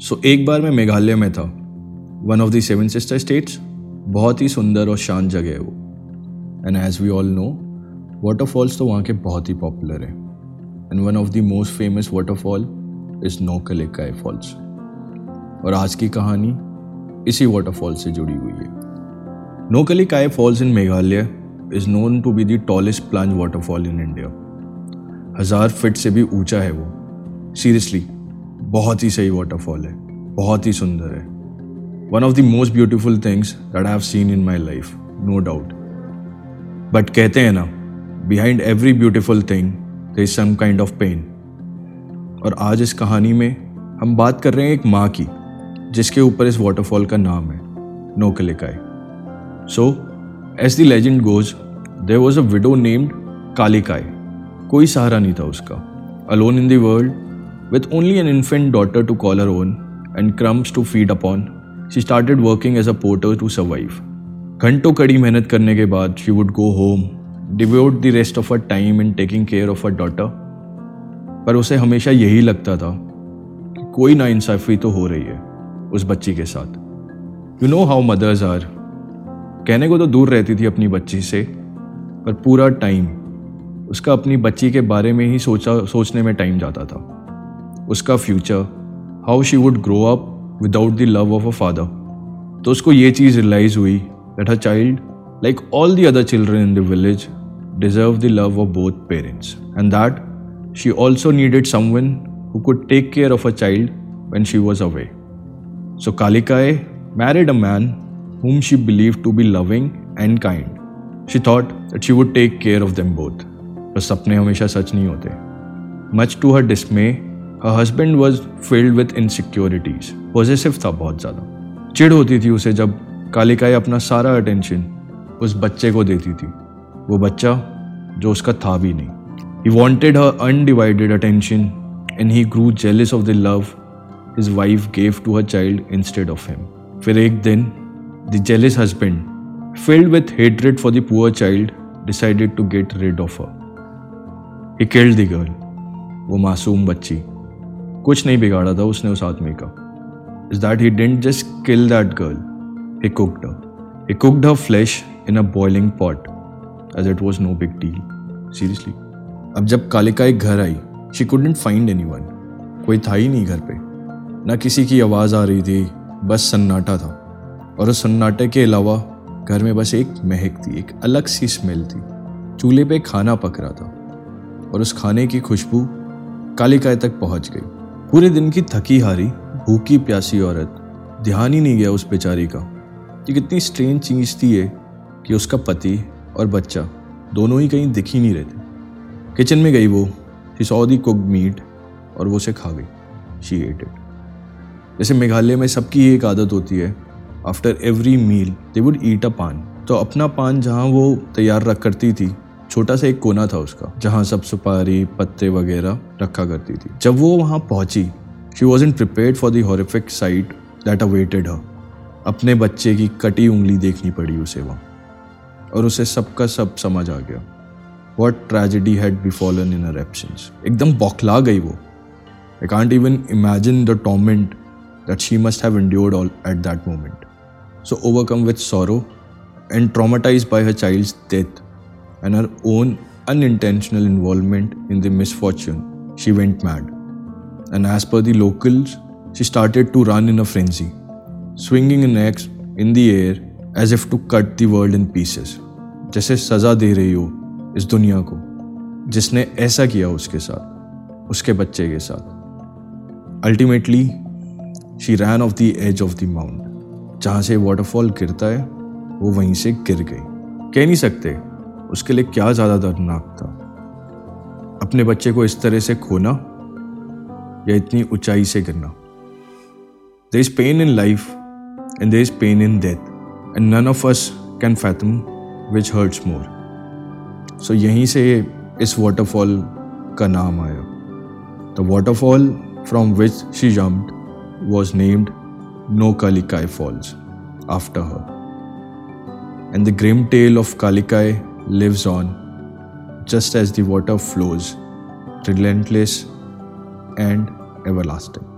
सो एक बार मैं मेघालय में था। One of the seven sister states बहुत ही सुंदर और शांत जगह है वो। And as we all know waterfalls तो वहाँ के बहुत ही पॉपुलर है। And one of the most famous waterfall is Nohkalikai falls और आज की कहानी इसी वाटरफॉल से जुड़ी हुई है। Nohkalikai falls in Meghalaya is known to be the tallest plunge waterfall in India हज़ार फिट से भी ऊँचा है वो। सीरियसली बहुत ही सही वाटरफॉल है, बहुत ही सुंदर है। One of the most beautiful things that I have seen in my life no doubt but कहते हैं ना behind every beautiful thing there is some kind of pain और आज इस कहानी में हम बात कर रहे हैं एक माँ की, जिसके ऊपर इस वाटरफॉल का नाम है, Nohkalikai. So as the legend goes there was a widow named Kalikai. कोई सहारा नहीं था उसका। Alone in the world With only an infant daughter to call her own and crumbs to feed upon, she started working as a porter to survive. घंटों कड़ी मेहनत करने के बाद she would go home devote the rest of her time in taking care of her daughter पर उसे हमेशा यही लगता था कि कोई ना इंसाफी तो हो रही है उस बच्ची के साथ। You know how mothers are कहने को तो दूर रहती थी अपनी बच्ची से पर पूरा टाइम उसका अपनी बच्ची के बारे में ही सोचा सोचने में टाइम जाता था। उसका future how she would grow up without the love of a father तो उसको ये चीज़ रियलाइज़ हुई that a child like all the other children in the village deserve the love of both parents and that she also needed someone who could take care of a child when she was away so Kalikai married a man whom she believe to be loving and kind she thought that she would take care of them both पर सपने हमेशा सच नहीं होते। Much to her dismay husband was filled with insecurities possessive था बहुत ज़्यादा। चिड़ होती थी उसे जब कालिकाई अपना सारा अटेंशन उस बच्चे को देती थी। वो बच्चा जो उसका था भी नहीं। He wanted her undivided attention and he grew jealous of the love his wife gave to her child instead of him फिर एक दिन the jealous husband filled with hatred for the poor child, decided to get rid of her. He killed the girl. वो मासूम बच्ची। कुछ नहीं बिगाड़ा था उसने उस आदमी का। Is that he didn't just kill that girl he cooked he cooked her flesh in a boiling pot as it was no big deal seriously अब जब कालिका एक घर आई she couldn't find anyone कोई था ही नहीं घर पे। ना किसी की आवाज़ आ रही थी, बस सन्नाटा था। और उस सन्नाटे के अलावा घर में बस एक महक थी, एक अलग सी स्मेल थी। चूल्हे पे खाना पक रहा था। और उस खाने की खुशबू कालिकाय तक पहुँच गई। पूरे दिन की थकी हारी, भूखी प्यासी औरत, ध्यान ही नहीं गया उस बेचारी का। कि कितनी स्ट्रेंज चीज़ थी ये कि उसका पति और बच्चा दोनों ही कहीं दिख ही नहीं रहे थे। किचन में गई वो दी कुक मीट और वो उसे खा गई। शी एट इट जैसे मेघालय में सबकी एक आदत होती है after every meal they would eat a paan तो अपना पान जहाँ वो तैयार रख करती थी छोटा सा एक कोना था उसका, जहाँ सब सुपारी, पत्ते वगैरह रखा करती थी। जब वो वहाँ पहुँची she was unprepared for the horrific sight that awaited her अपने बच्चे की कटी उंगली देखनी पड़ी उसे वहाँ, और उसे सबका सब समझ आ गया। What tragedy had befallen in her absence एकदम बौखला गई वो। I can't even imagine the torment that she must have endured all at that moment so overcome with sorrow and traumatised by her child's death and her own unintentional involvement in the misfortune, she went mad. And as per the locals, she started to run in a frenzy, swinging an axe in the air as if to cut the world in pieces. जैसे सज़ा दे रही हो इस दुनिया को जिसने ऐसा किया उसके साथ उसके बच्चे के साथ ultimately she ran off the edge of the mount जहाँ से वाटरफॉल गिरता है वो वहीं से गिर गई कह नहीं सकते उसके लिए क्या ज़्यादा दर्दनाक था? अपने बच्चे को इस तरह से खोना या इतनी ऊंचाई से गिरना? There is pain in life and there is pain in death and none of us can fathom which hurts more so यहीं से इस वाटरफॉल का नाम आया। The waterfall from which she jumped was named Nohkalikai falls after her and the grim tale of Kalikai lives on just as the water flows, relentless and everlasting.